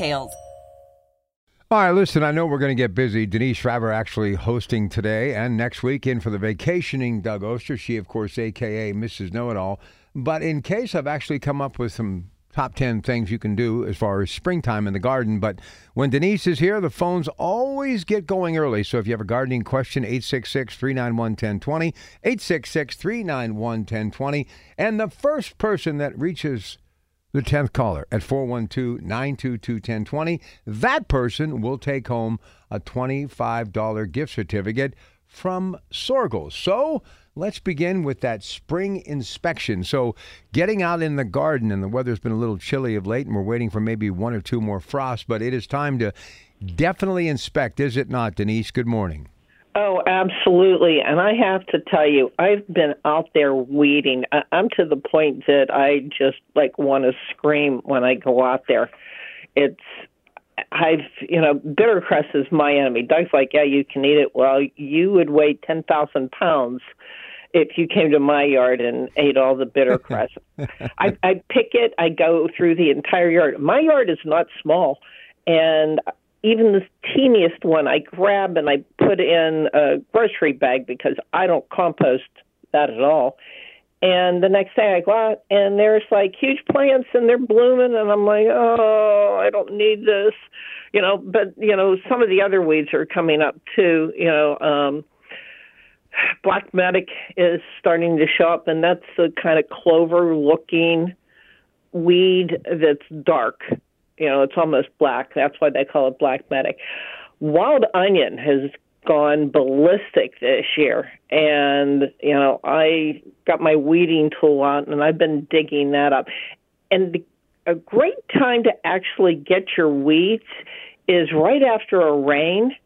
details. All right, listen, I know we're going to get busy. Denise Schreiber actually hosting today and next week in for the vacationing Doug Oster. She, of course, AKA Mrs. Know It All. But in case I've actually come up with some top 10 things you can do as far as springtime in the garden. But when Denise is here, the phones always get going early. So if you have a gardening question, 866 391 1020, 866 391 1020. And the first person that reaches the 10th caller at 412 922 1020. That person will take home a $25 gift certificate from Soergel. So let's begin with that spring inspection. So, getting out in the garden, and the weather's been a little chilly of late, and we're waiting for maybe one or two more frosts, but it is time to definitely inspect, is it not, Denise? Good morning. Oh, absolutely. And I have to tell you, I've been out there weeding. I'm to the point that I just like want to scream when I go out there. It's I've, you know, bitter cress is my enemy. Doug's like, yeah, you can eat it. Well, you would weigh 10,000 pounds if you came to my yard and ate all the bitter cress. I, I pick it, I go through the entire yard. My yard is not small. And even the teeniest one I grab and I put in a grocery bag because I don't compost that at all. And the next day I go out and there's like huge plants and they're blooming and I'm like, oh, I don't need this, you know. But you know, some of the other weeds are coming up too. You know, um, black medic is starting to show up, and that's the kind of clover-looking weed that's dark you know, it's almost black. That's why they call it black medic. Wild onion has gone ballistic this year, and you know, I got my weeding tool out and I've been digging that up. And the, a great time to actually get your weeds is right after a rain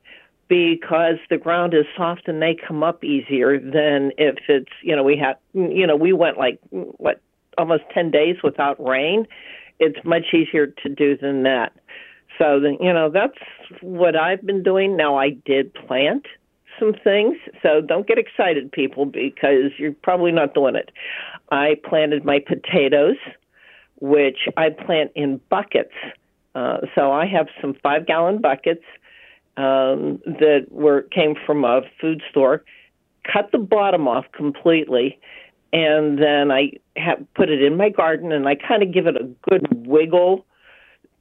because the ground is soft and they come up easier than if it's you know we had you know we went like what almost 10 days without rain it's much easier to do than that. So, the, you know, that's what I've been doing. Now, I did plant some things, so don't get excited, people, because you're probably not doing it. I planted my potatoes, which I plant in buckets. Uh, so I have some five gallon buckets um, that were came from a food store. Cut the bottom off completely, and then I have put it in my garden and I kind of give it a good wiggle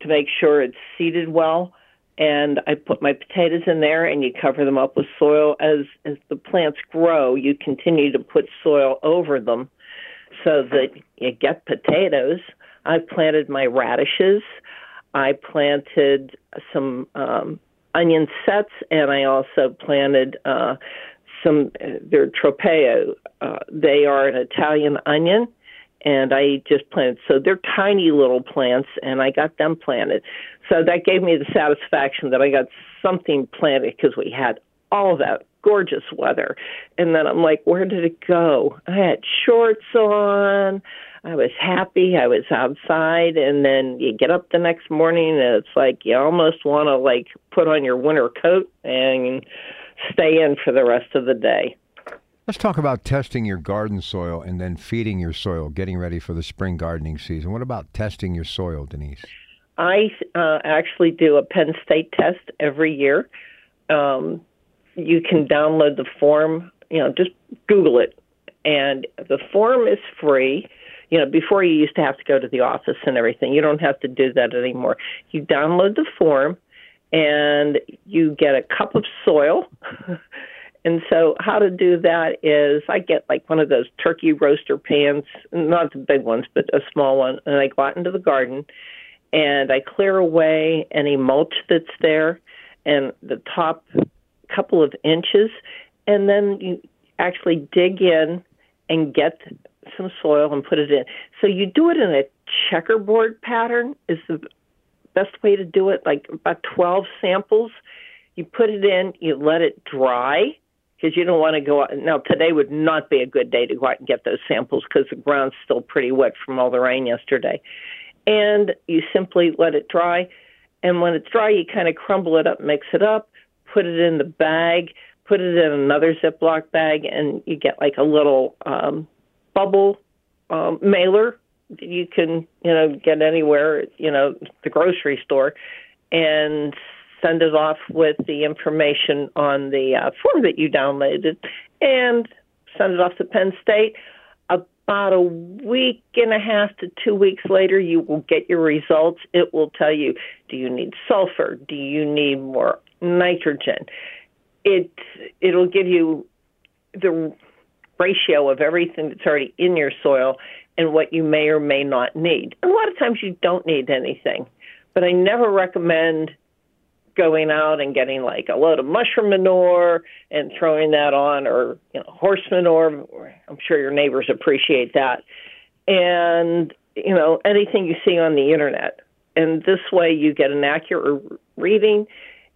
to make sure it's seated well. And I put my potatoes in there and you cover them up with soil. As as the plants grow you continue to put soil over them so that you get potatoes. I've planted my radishes. I planted some um onion sets and I also planted uh some they're Tropea. Uh, they are an Italian onion, and I just planted. So they're tiny little plants, and I got them planted. So that gave me the satisfaction that I got something planted because we had all that gorgeous weather. And then I'm like, where did it go? I had shorts on. I was happy. I was outside, and then you get up the next morning, and it's like you almost want to like put on your winter coat and stay in for the rest of the day. Let's talk about testing your garden soil and then feeding your soil, getting ready for the spring gardening season. What about testing your soil, Denise? I uh, actually do a Penn State test every year. Um, you can download the form, you know, just Google it. And the form is free. You know, before you used to have to go to the office and everything. You don't have to do that anymore. You download the form and you get a cup of soil. and so, how to do that is I get like one of those turkey roaster pans, not the big ones, but a small one, and I go out into the garden and I clear away any mulch that's there and the top couple of inches, and then you actually dig in and get some soil and put it in. So you do it in a checkerboard pattern is the best way to do it, like about 12 samples. You put it in, you let it dry because you don't want to go out. Now, today would not be a good day to go out and get those samples because the ground's still pretty wet from all the rain yesterday. And you simply let it dry. And when it's dry, you kind of crumble it up, mix it up, put it in the bag, put it in another Ziploc bag, and you get like a little um, bubble um, mailer you can you know get anywhere you know the grocery store and send it off with the information on the uh, form that you downloaded and send it off to Penn State. About a week and a half to two weeks later, you will get your results. It will tell you do you need sulfur? Do you need more nitrogen? It it'll give you the ratio of everything that's already in your soil and what you may or may not need. And a lot of times you don't need anything, but I never recommend going out and getting like a load of mushroom manure and throwing that on or you know horse manure. I'm sure your neighbors appreciate that. And you know anything you see on the internet. And this way you get an accurate reading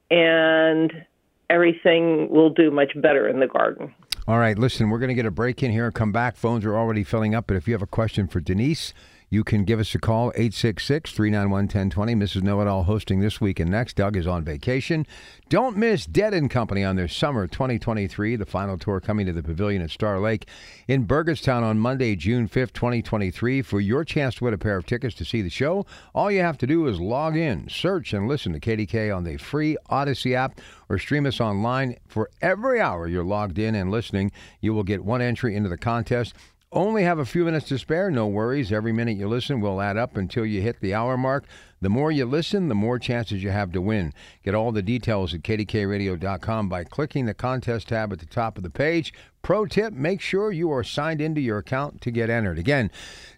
and everything will do much better in the garden all right, listen, we're going to get a break in here. And come back. Phones are already filling up. But if you have a question for Denise, you can give us a call, 866 391 1020. Mrs. Know It All hosting this week and next. Doug is on vacation. Don't miss Dead and Company on their summer 2023, the final tour coming to the Pavilion at Star Lake in Burgettstown on Monday, June 5th, 2023. For your chance to win a pair of tickets to see the show, all you have to do is log in, search, and listen to KDK on the free Audacy app or stream us online. For every hour you're logged in and listening, you will get one entry into the contest. Only have a few minutes to spare, no worries. Every minute you listen will add up until you hit the hour mark. The more you listen, the more chances you have to win. Get all the details at kdkradio.com by clicking the contest tab at the top of the page. Pro tip make sure you are signed into your account to get entered. Again,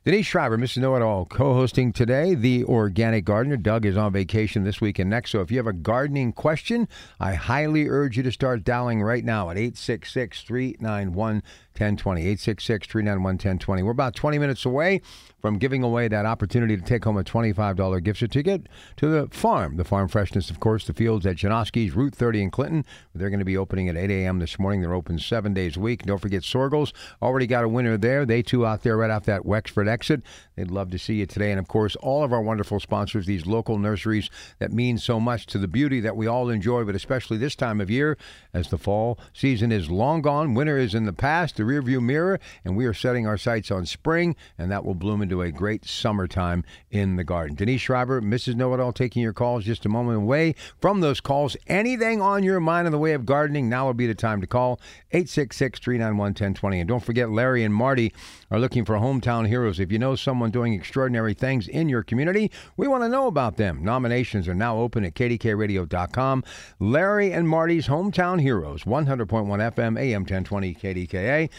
Denise Schreiber, Mrs. Know It All, co hosting today, The Organic Gardener. Doug is on vacation this week and next. So if you have a gardening question, I highly urge you to start dialing right now at 866 391 1020. 866 391 1020. We're about 20 minutes away from giving away that opportunity to take home a $25 gift certificate to the farm. The farm freshness, of course, the fields at Janoski's, Route 30 in Clinton. They're going to be opening at 8 a.m. this morning. They're open seven days a week. Don't forget Soergel's. Already got a winner there. They too out there right off that Wexford exit. They'd love to see you today. And of course, all of our wonderful sponsors, these local nurseries that mean so much to the beauty that we all enjoy, but especially this time of year as the fall season is long gone. Winter is in the past, the rearview mirror, and we are setting our sights on spring, and that will bloom into a great summertime in the garden. Denise Schreiber, Mrs. Know It All, taking your calls just a moment away from those calls. Anything on your mind in the way of gardening, now would be the time to call 866 391 1020. And don't forget, Larry and Marty are looking for hometown heroes. If you know someone doing extraordinary things in your community, we want to know about them. Nominations are now open at kdkradio.com. Larry and Marty's Hometown Heroes, 100.1 FM, AM 1020 KDKA.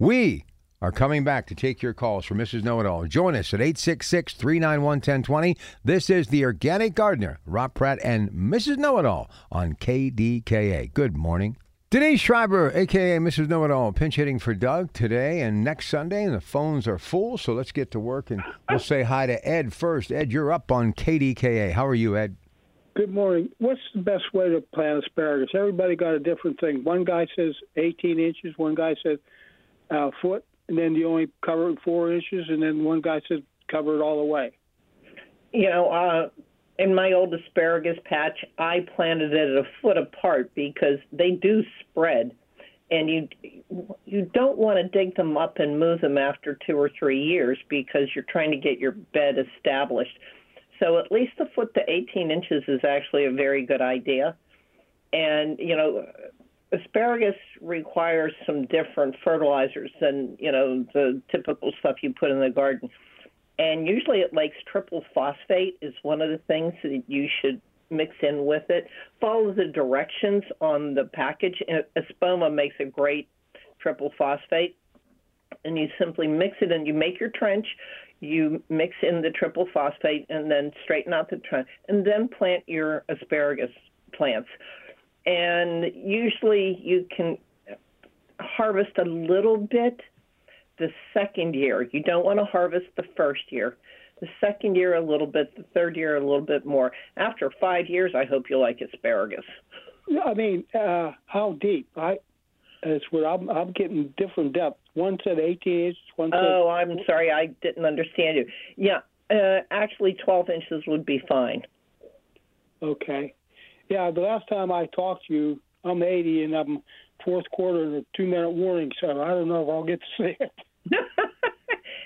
We are coming back to take your calls for Mrs. Know It All. Join us at 866 391 1020. This is The Organic Gardener, Rob Pratt and Mrs. Know It All on KDKA. Good morning. Denise Schreiber, aka Mrs. Know It All, pinch hitting for Doug today and next Sunday, and the phones are full, so let's get to work and we'll say hi to Ed first. Ed, you're up on KDKA. How are you, Ed? Good morning. What's the best way to plant asparagus? Everybody got a different thing. One guy says 18 inches, one guy says a uh, foot, and then you only cover it four inches, and then one guy says cover it all the way. You know, uh, in my old asparagus patch, I planted it a foot apart because they do spread, and you you don't want to dig them up and move them after two or three years because you're trying to get your bed established. So at least a foot to 18 inches is actually a very good idea. And you know, asparagus requires some different fertilizers than you know the typical stuff you put in the garden. And usually it likes triple phosphate is one of the things that you should mix in with it. Follow the directions on the package. Espoma makes a great triple phosphate. And you simply mix it and you make your trench. You mix in the triple phosphate and then straighten out the trench and then plant your asparagus plants. And usually you can harvest a little bit the second year. You don't want to harvest the first year. The second year a little bit, the third year a little bit more. After five years, I hope you like asparagus. I mean, uh, how deep? I it's where I'm, I'm getting different depth. One said 18 inches. One said. Oh, I'm sorry, I didn't understand you. Yeah, uh, actually, 12 inches would be fine. Okay. Yeah, the last time I talked to you, I'm 80 and I'm fourth quarter and a two minute warning, so I don't know if I'll get to see it.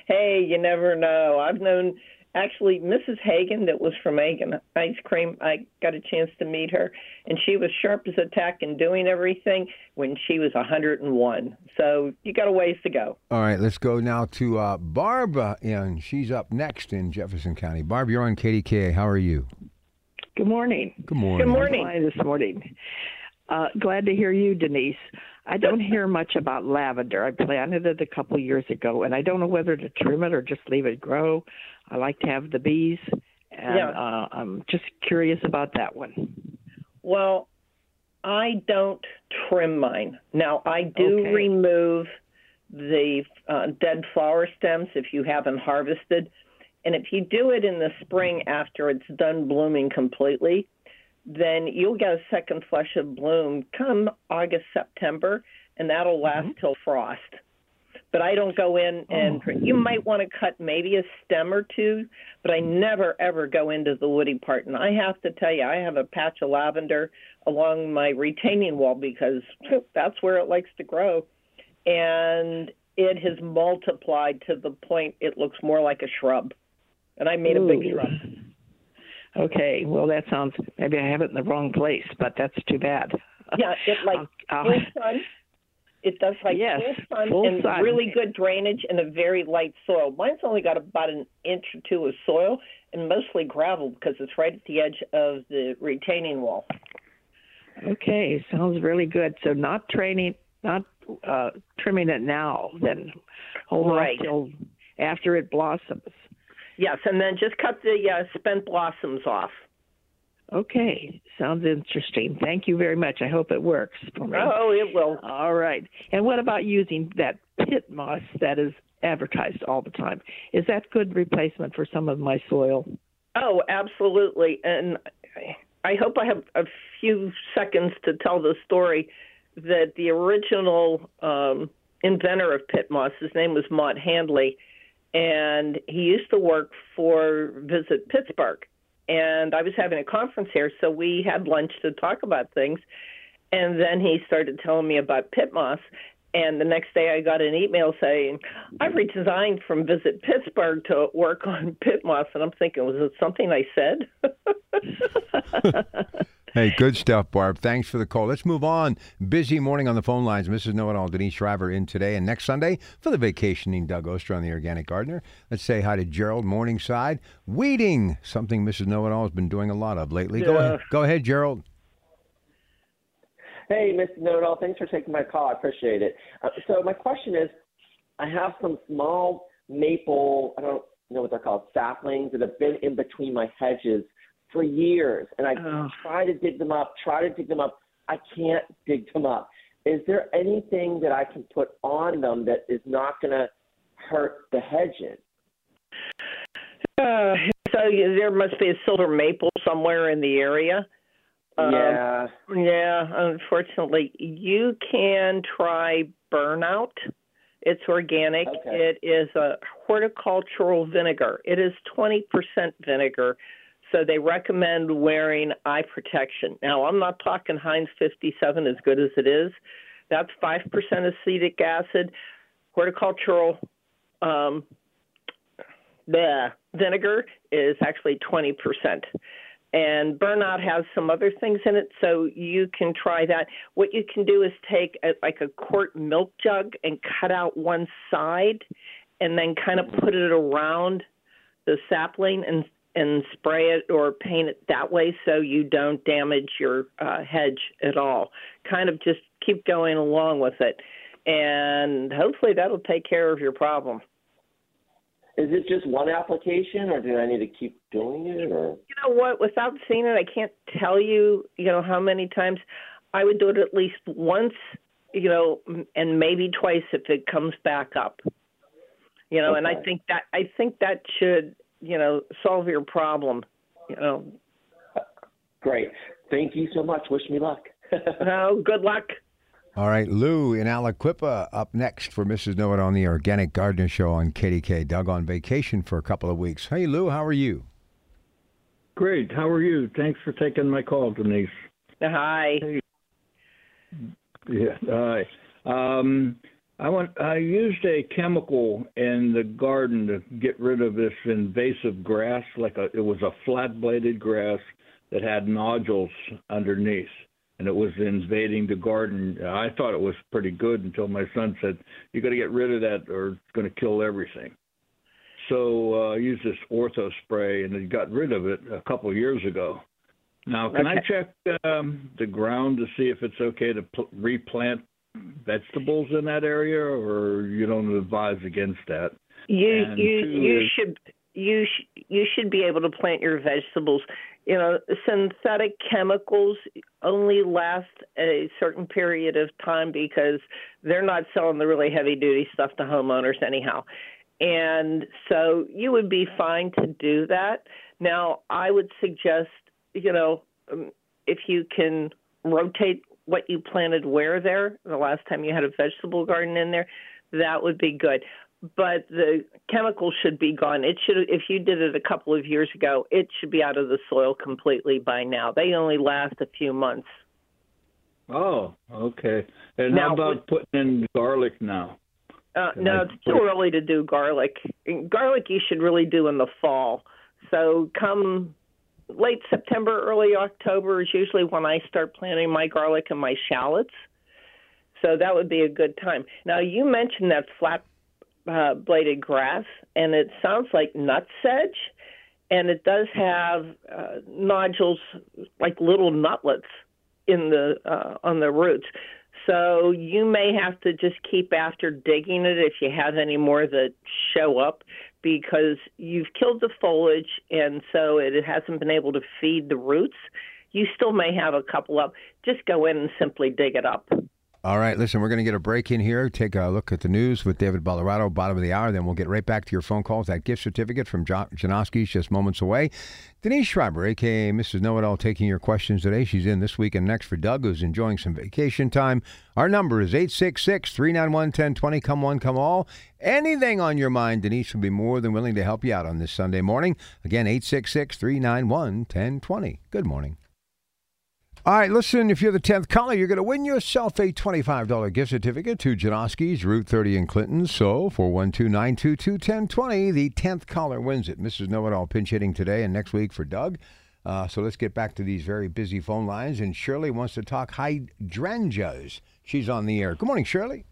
hey, you never know. I've known actually Mrs. Hagan that was from Hagan Ice Cream. I got a chance to meet her, and she was sharp as a tack and doing everything when she was 101. So you got a ways to go. All right, let's go now to uh, Barb, and she's up next in Jefferson County. Barb, you're on KDKA. How are you? Good morning. Good morning. Good morning. This morning. Uh, glad to hear you, Denise. I don't hear much about lavender. I planted it a couple years ago, and I don't know whether to trim it or just leave it grow. I like to have the bees, and Yeah. uh, I'm just curious about that one. Well, I don't trim mine. Now, I do Okay. remove the uh, dead flower stems if you haven't harvested. And if you do it in the spring after it's done blooming completely, then you'll get a second flush of bloom come August, September, and that'll last mm-hmm. till frost. But I don't go in and oh. you might want to cut maybe a stem or two, but I never ever go into the woody part. And I have to tell you, I have a patch of lavender along my retaining wall because that's where it likes to grow. And it has multiplied to the point it looks more like a shrub. And I made a big Ooh. shrub. Okay, well that sounds maybe I have it in the wrong place, but that's too bad. Yeah, it like I'll- full sun. It does like Yes, full sun full and sun. really good drainage and a very light soil. Mine's only got about an inch or two of soil and mostly gravel because it's right at the edge of the retaining wall. Okay, sounds really good. So not training, not uh, trimming it now, then hold Right. off till after it blossoms. Yes, and then just cut the uh, spent blossoms off. Okay, sounds interesting. Thank you very much. I hope it works for me. Oh, it will. All right. And what about using that PittMoss that is advertised all the time? Is that good replacement for some of my soil? Oh, absolutely. And I hope I have a few seconds to tell the story that the original um, inventor of PittMoss, his name was Mont Handley, and he used to work for Visit Pittsburgh. And I was having a conference here, so we had lunch to talk about things. And then he started telling me about PittMoss. And the next day I got an email saying, I've resigned from Visit Pittsburgh to work on PittMoss. And I'm thinking, was it something I said? Hey, good stuff, Barb. Thanks for the call. Let's move on. Busy morning on the phone lines. Mrs. Know It All, Denise Schreiber in today and next Sunday for the vacationing Doug Oster on the Organic Gardener. Let's say hi to Gerald Morningside. Weeding, something Mrs. Know It All has been doing a lot of lately. Go ahead, go ahead, Gerald. Hey, Mr. Know-It-All, thanks for taking my call. I appreciate it. Uh, so my question is, I have some small maple, I don't know what they're called, saplings that have been in between my hedges for years, and I Oh. try to dig them up, try to dig them up. I can't dig them up. Is there anything that I can put on them that is not going to hurt the hedges? Uh, so there must be a silver maple somewhere in the area. Um, yeah. Yeah, unfortunately, you can try burnout. It's organic. Okay. It is a horticultural vinegar. It is 20% vinegar. So they recommend wearing eye protection. Now, I'm not talking Heinz 57 as good as it is. That's 5% acetic acid. Horticultural um, the vinegar is actually 20%. And burnout has some other things in it, so you can try that. What you can do is take a, like a quart milk jug and cut out one side and then kind of put it around the sapling and and spray it or paint it that way so you don't damage your uh, hedge at all. Kind of just keep going along with it, and hopefully that'll take care of your problem. Is it just one application, or do I need to keep doing it? Or you know what? Without seeing it, I can't tell you. You know how many times I would do it at least once. You know, and maybe twice if it comes back up. You know, okay. and I think that I think that should you know solve your problem. You know. Great. Thank you so much. Wish me luck. oh, good luck. All right, Lou in Aliquippa up next for Mrs. Know It on the Organic Gardener Show on KDK. Doug on vacation for a couple of weeks. Hey, Lou, how are you? Great. How are you? Thanks for taking my call, Denise. Hi. Hey. Yeah. Hi. Um, I want. I used a chemical in the garden to get rid of this invasive grass. Like a, it was a flat-bladed grass that had nodules underneath and it was invading the garden. I thought it was pretty good until my son said, "You got to get rid of that, or it's going to kill everything." So uh, I used this ortho spray, and it got rid of it a couple of years ago. Now, can okay. I check um, the ground to see if it's okay to pl- replant vegetables in that area, or you don't advise against that? You and you you is, should you sh- you should be able to plant your vegetables you know, synthetic chemicals only last a certain period of time because they're not selling the really heavy duty stuff to homeowners anyhow. And so you would be fine to do that. Now, I would suggest, you know, um, if you can rotate what you planted where there, the last time you had a vegetable garden in there, that would be good but the chemicals should be gone. It should if you did it a couple of years ago, it should be out of the soil completely by now. They only last a few months. Oh, okay. And now, how about putting in garlic now? Uh, no, it's too early to do garlic. Garlic you should really do in the fall. So come late September, early October is usually when I start planting my garlic and my shallots. So that would be a good time. Now you mentioned that flat uh, bladed grass, and it sounds like nutsedge, and it does have uh, nodules like little nutlets in the uh, on the roots. So you may have to just keep after digging it if you have any more that show up because you've killed the foliage and so it hasn't been able to feed the roots. You still may have a couple up. Just go in and simply dig it up. All right, listen, we're going to get a break in here, take a look at the news with David Bolorado, bottom of the hour, then we'll get right back to your phone calls. That gift certificate from jo- just moments away. Denise Schreiber, a.k.a. Mrs. Know-It-All, taking your questions today. She's in this week and next for Doug, who's enjoying some vacation time. Our number is 866-391-1020. Come one, come all. Anything on your mind, Denise will be more than willing to help you out on this Sunday morning. Again, 866-391-1020. Good morning. All right, listen, if you're the 10th caller, you're going to win yourself a $25 gift certificate to Janoski's Route 30 in Clinton. So, 412-922-1020, the 10th caller wins it. Mrs. Know-It-All pinch hitting today and next week for Doug. Uh, so let's get back to these very busy phone lines. And Shirley wants to talk hydrangeas. She's on the air. Good morning, Shirley.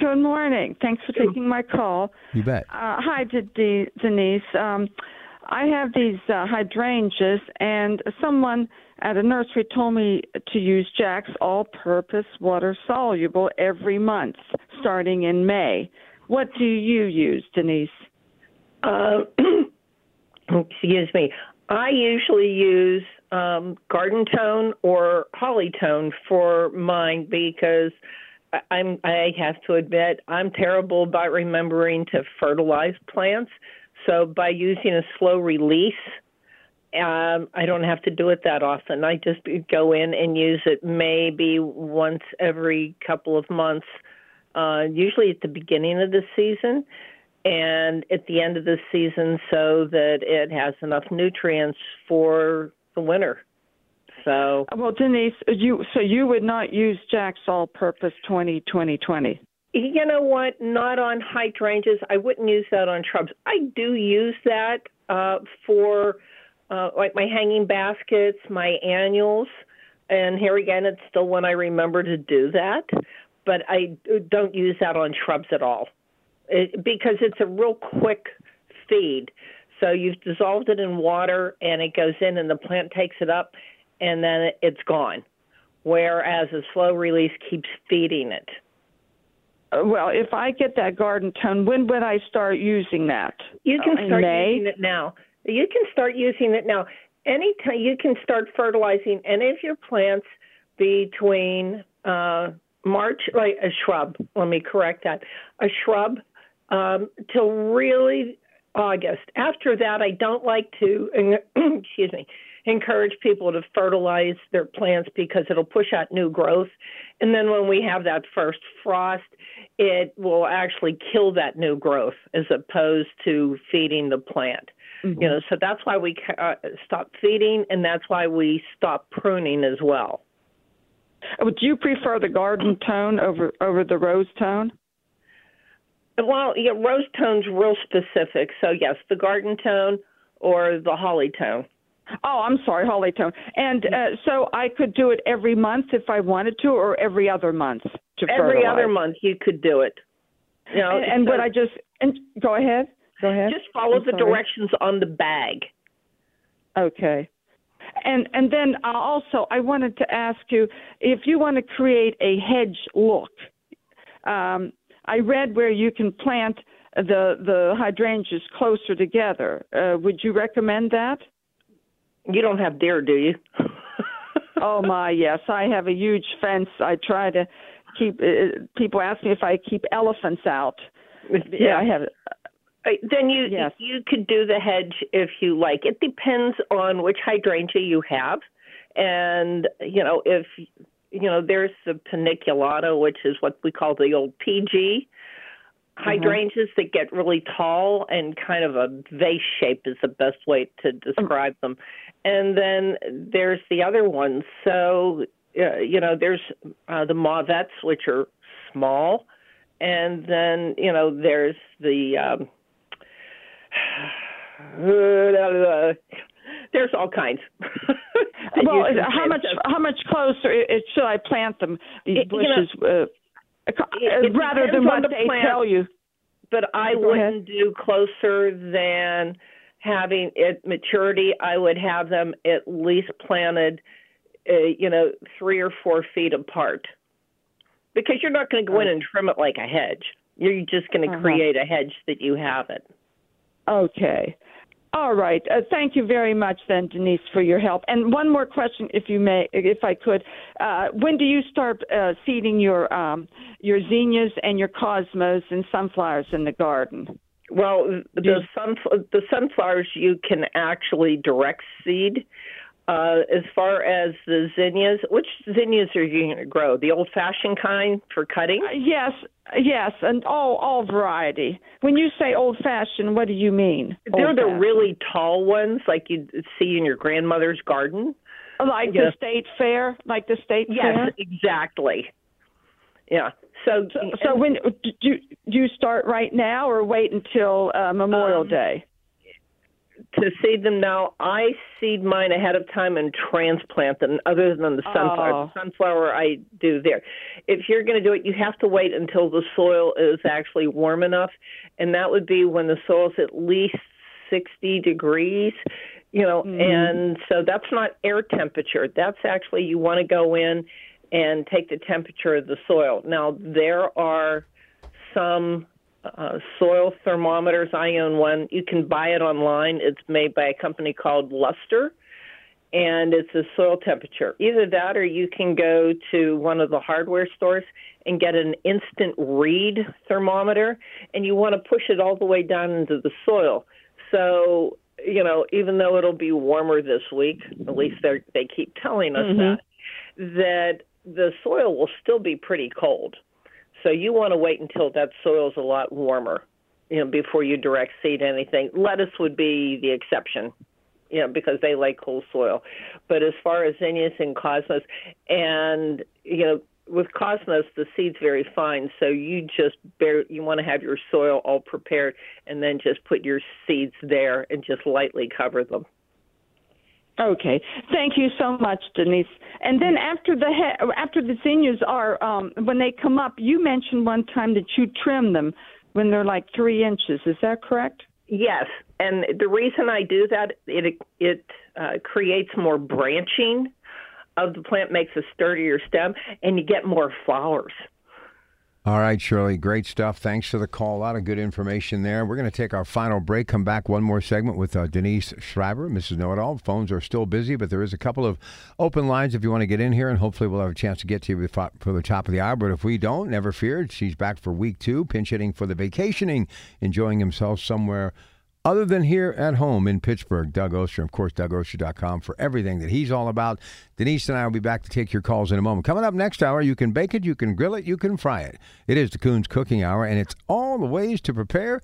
Good morning. Thanks for taking my call. You bet. Uh, hi, Denise. Um, I have these uh, hydrangeas, and someone at a nursery told me to use Jack's all purpose water soluble every month starting in May. What do you use, Denise? Uh, excuse me. I usually use um, Garden Tone or Holly Tone for mine because I'm I have to admit I'm terrible about remembering to fertilize plants. So by using a slow release um, I don't have to do it that often. I just go in and use it maybe once every couple of months, uh, usually at the beginning of the season and at the end of the season so that it has enough nutrients for the winter. So well, Denise, you so you would not use Jack's All-Purpose 20 2020. You know what? Not on hydrangeas. I wouldn't use that on shrubs. I do use that uh, for uh, like my hanging baskets, my annuals. And here again, it's still when I remember to do that, but I don't use that on shrubs at all it, because it's a real quick feed. So you've dissolved it in water and it goes in and the plant takes it up and then it's gone. Whereas a slow release keeps feeding it. Well, if I get that garden tone, when would I start using that? You can Uh, start using it now. You can start using it now. Anytime you can start fertilizing any of your plants between uh, March, like a shrub. Let me correct that. A shrub um, till really August. After that, I don't like to. excuse me. Encourage people to fertilize their plants because it'll push out new growth. And then when we have that first frost, it will actually kill that new growth as opposed to feeding the plant. You know, so that's why we uh, stop feeding, and that's why we stop pruning as well. Would you prefer the garden tone over over the rose tone? Well, yeah, rose tone's real specific. So yes, the garden tone or the holly tone. Oh, I'm sorry, holly tone. And uh, so I could do it every month if I wanted to, or every other month to Every fertilize? other month you could do it. You know, And, and so would I just and go ahead? Go ahead. just follow I'm the sorry. directions on the bag. Okay. And and then also I wanted to ask you if you want to create a hedge look. Um, I read where you can plant the the hydrangeas closer together. Uh, would you recommend that? You don't have deer, do you? oh my, yes. I have a huge fence. I try to keep. Uh, people ask me if I keep elephants out. Yeah, I have. Uh, Then you Yes. you could do the hedge if you like. It depends on which hydrangea you have, and you know if you know there's the paniculata, which is what we call the old PG hydrangeas that get really tall and kind of a vase shape is the best way to describe them. And then there's the other ones. So uh, you know there's uh, the mauvettes, which are small, and then you know there's the um, there's all kinds. Well, how much how much closer should I plant them? These It- you know, bushes, uh, it rather than what the they plant. tell you. But I wouldn't do closer than having it maturity. I would have them at least planted, uh, you know, three or four feet apart, because you're not going to go in and trim it like a hedge. You're just going to Uh-huh. create a hedge that you have it. Okay. All right. Uh, thank you very much, then, Denise, for your help. And one more question, if you may, if I could. Uh, when do you start uh, seeding your um, your zinnias and your cosmos and sunflowers in the garden? Well, the sun the sunflowers you can actually direct seed. Uh, as far as the zinnias, which zinnias are you going to grow? The old-fashioned kind for cutting? Uh, yes, yes, and all all variety. When you say old fashioned, what do you mean? They're the really tall ones, like you'd see in your grandmother's garden. like yes. the state fair, like the state Yes, fair. exactly. Yeah. So, So, so when do you, do you start right now or wait until uh, Memorial Um, Day? to seed them now, I seed mine ahead of time and transplant them. Other than the sunflower, Oh. the sunflower I do there. If you're going to do it, you have to wait until the soil is actually warm enough, and that would be when the soil's at least 60 degrees. You know, and so that's not air temperature. That's actually you want to go in and take the temperature of the soil. Now there are some uh, soil thermometers. I own one. You can buy it online. It's made by a company called Luster, and it's a soil temperature. Either that, or you can go to one of the hardware stores and get an instant read thermometer, and you want to push it all the way down into the soil. So you know, even though it'll be warmer this week, at least they they keep telling us that that the soil will still be pretty cold. So you want to wait until that soil's a lot warmer, you know, before you direct seed anything. Lettuce would be the exception, you know, because they like cool soil. But as far as zinnias and cosmos, and you know, with cosmos the seed's very fine, so you just bear, you want to have your soil all prepared, and then just put your seeds there and just lightly cover them. Okay, thank you so much, Denise. And then after the he- after the zinnias are um, when they come up, you mentioned one time that you trim them when they're like three inches. Is that correct? Yes, and the reason I do that, it it uh, creates more branching of the plant, makes a sturdier stem, and you get more flowers. All right, Shirley, great stuff. Thanks for the call. A lot of good information there. We're going to take our final break, come back one more segment with uh, Denise Schreiber, Mrs. Know It All. Phones are still busy, but there is a couple of open lines if you want to get in here, and hopefully we'll have a chance to get to you before the top of the hour. But if we don't, never fear. She's back for week two, pinch hitting for the vacationing, enjoying himself somewhere other than here at home in Pittsburgh, Doug Oster, of course, DougOster.com for everything that he's all about. Denise and I will be back to take your calls in a moment. Coming up next hour, you can bake it, you can grill it, you can fry it. It is the Kuhn's Cooking Hour, and it's all the ways to prepare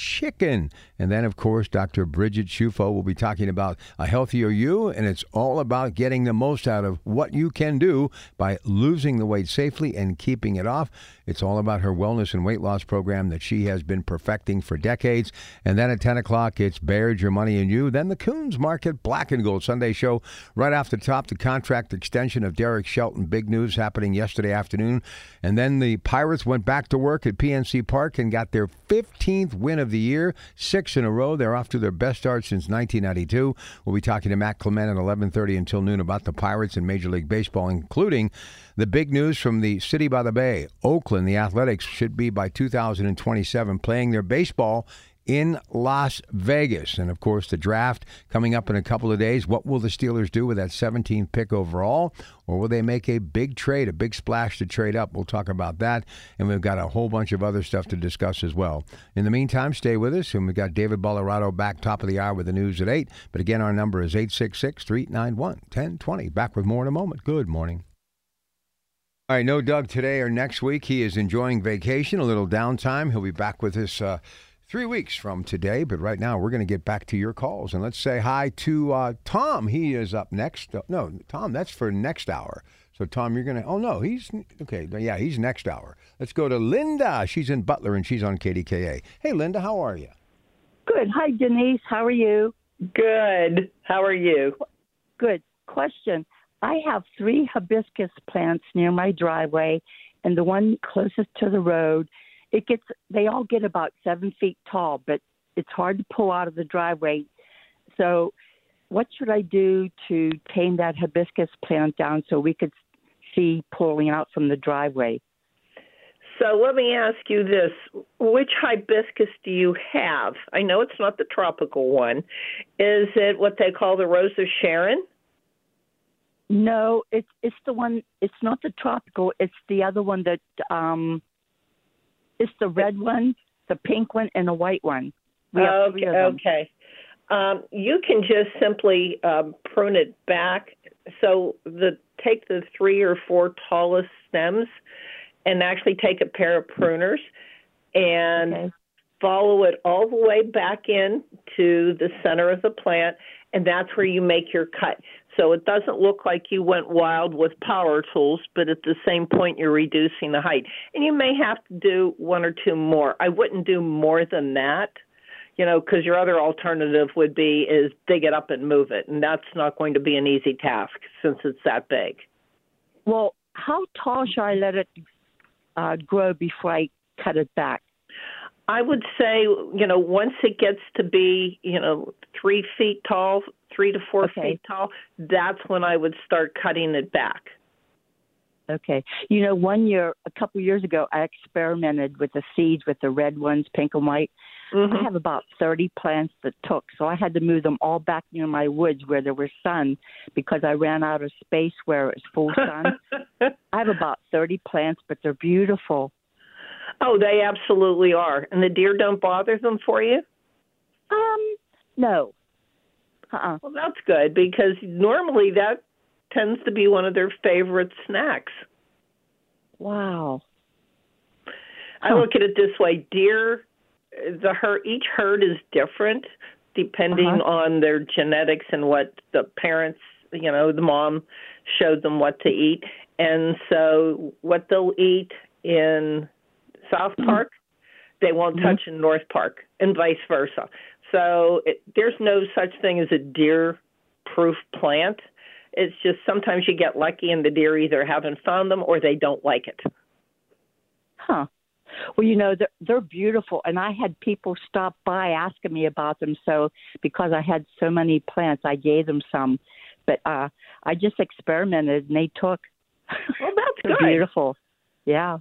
chicken. And then, of course, Dr. Bridget Chufo will be talking about a healthier you, and it's all about getting the most out of what you can do by losing the weight safely and keeping it off. It's all about her wellness and weight loss program that she has been perfecting for decades. And then at 10 o'clock, it's Baird, Your Money, and You. Then the Kuhn's Market Black and Gold Sunday show. Right off the top, the contract extension of Derek Shelton. Big news happening yesterday afternoon. And then the Pirates went back to work at PNC Park and got their 15th win of the year, six in a row. They're off to their best start since 1992. We'll be talking to Matt Clement at 11:30 until noon about the Pirates and Major League Baseball, including the big news from the city by the bay. Oakland, the Athletics should be by 2027 playing their baseball in Las Vegas. And of course, the draft coming up in a couple of days. What will the Steelers do with that 17th pick overall? Or will they make a big trade, a big splash to trade up? We'll talk about that. And we've got a whole bunch of other stuff to discuss as well. In the meantime, stay with us. And we've got David Bolorado back top of the hour with the news at 8. But again, our number is 866 391 1020. Back with more in a moment. Good morning. All right, no Doug today or next week. He is enjoying vacation, a little downtime. He'll be back with us uh, three weeks from today. But right now, we're going to get back to your calls. And let's say hi to uh, Tom. He is up next. Uh, no, Tom, that's for next hour. So, Tom, you're going to. Oh, no, he's. Okay, yeah, he's next hour. Let's go to Linda. She's in Butler and she's on KDKA. Hey, Linda, how are you? Good. Hi, Denise. How are you? Good. How are you? Good. Question I have three hibiscus plants near my driveway, and the one closest to the road, it gets they all get about seven feet tall, but it's hard to pull out of the driveway. So, what should I do to tame that hibiscus plant down so we could see pulling out from the driveway? So let me ask you this: Which hibiscus do you have? I know it's not the tropical one. Is it what they call the Rose of Sharon? No, it's it's the one. It's not the tropical. It's the other one that um. It's the red one, the pink one, and the white one. We okay. Okay. Um, you can just simply um, prune it back. So the take the three or four tallest stems, and actually take a pair of pruners, and Okay. follow it all the way back in to the center of the plant, and that's where you make your cut. So it doesn't look like you went wild with power tools, but at the same point you're reducing the height. And you may have to do one or two more. I wouldn't do more than that, you know, because your other alternative would be is dig it up and move it, and that's not going to be an easy task since it's that big. Well, how tall should I let it uh, grow before I cut it back? I would say, you know, once it gets to be, you know, three feet tall, three to four Okay. feet tall, that's when I would start cutting it back. Okay. You know, one year, a couple years ago, I experimented with the seeds with the red ones, pink and white. Mhm. I have about 30 plants that took, so I had to move them all back near my woods where there was sun because I ran out of space where it was full sun. I have about 30 plants, but they're beautiful. Oh, they absolutely are. And the deer don't bother them for you? Um, no. Uh-uh. Well, that's good because normally that tends to be one of their favorite snacks. Wow. I look at it this way: deer, the herd, each herd is different depending Uh-huh. on their genetics and what the parents, you know, the mom showed them what to eat, and so what they'll eat in South Park, they won't Mhm. touch in North Park, and vice versa. So it, there's no such thing as a deer-proof plant. It's just sometimes you get lucky and the deer either haven't found them or they don't like it. Huh. Well, you know, they're, they're beautiful, and I had people stop by asking me about them. So, because I had so many plants, I gave them some. But uh, I just experimented, and they took. Well, that's they're good. beautiful. Yeah.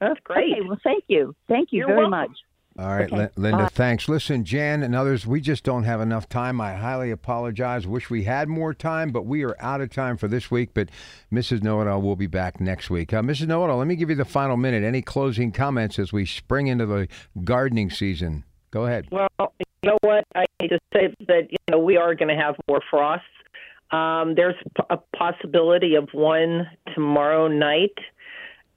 That's great. Okay, well, thank you. Thank you You're very welcome. much. All right, Okay, Lin- Linda, bye. thanks. Listen, Jan and others, we just don't have enough time. I highly apologize. Wish we had more time, but we are out of time for this week. But Mrs. Know It All will be back next week. Uh, Mrs. Know It All, let me give you the final minute. Any closing comments as we spring into the gardening season? Go ahead. Well, you know what? I hate to say that you know we are going to have more frosts. Um, there's a possibility of one tomorrow night,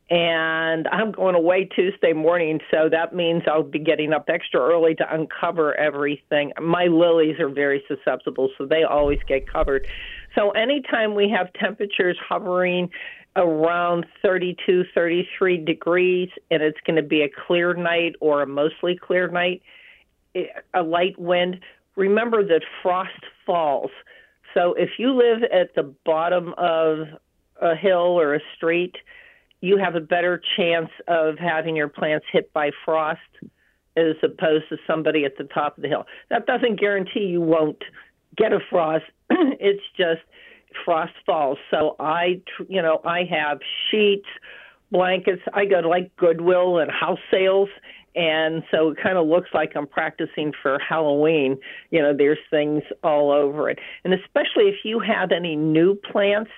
and I'm going away Tuesday morning, so that means I'll be getting up extra early to uncover everything. My lilies are very susceptible, so they always get covered. So anytime we have temperatures hovering around 32, 33 degrees, and it's going to be a clear night or a mostly clear night, eh, a light wind, remember that frost falls. So if you live at the bottom of a hill or a street, you have a better chance of having your plants hit by frost as opposed to somebody at the top of the hill. That doesn't guarantee you won't get a frost. it's just frost falls. So I, you know, I have sheets, blankets. I go to like Goodwill and house sales, and so it kind of looks like I'm practicing for Halloween. You know, there's things all over it, and especially if you have any new plants,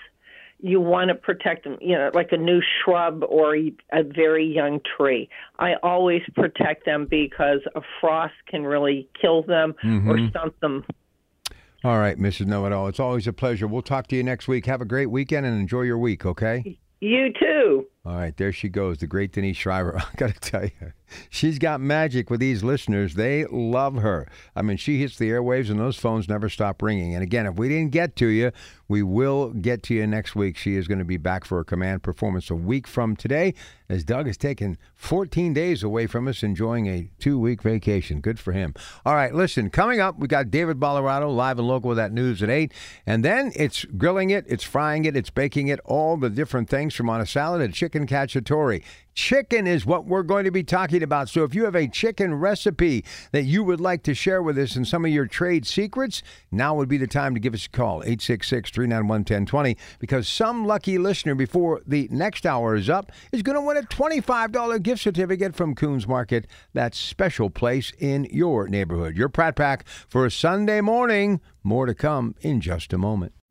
you want to protect them. You know, like a new shrub or a very young tree. I always protect them because a frost can really kill them or Mhm. stunt them. All right, Mrs. Know It All. It's always a pleasure. We'll talk to you next week. Have a great weekend and enjoy your week, okay? You too. All right, there she goes, the great Denise Schreiber. I got to tell you, she's got magic with these listeners. They love her. I mean, she hits the airwaves and those phones never stop ringing. And again, if we didn't get to you, we will get to you next week. She is going to be back for a command performance a week from today, as Doug has taken 14 days away from us, enjoying a two week vacation. Good for him. All right, listen, coming up, we got David Bolorado live and local with that news at 8. And then it's grilling it, it's frying it, it's baking it, all the different things from on a salad to chicken cacciatore. Chicken is what we're going to be talking about. So if you have a chicken recipe that you would like to share with us and some of your trade secrets, now would be the time to give us a call, 866 391 1020, because some lucky listener before the next hour is up is going to win a $25 gift certificate from Kuhn's Market, that special place in your neighborhood. Your Pratt Pack for a Sunday morning. More to come in just a moment.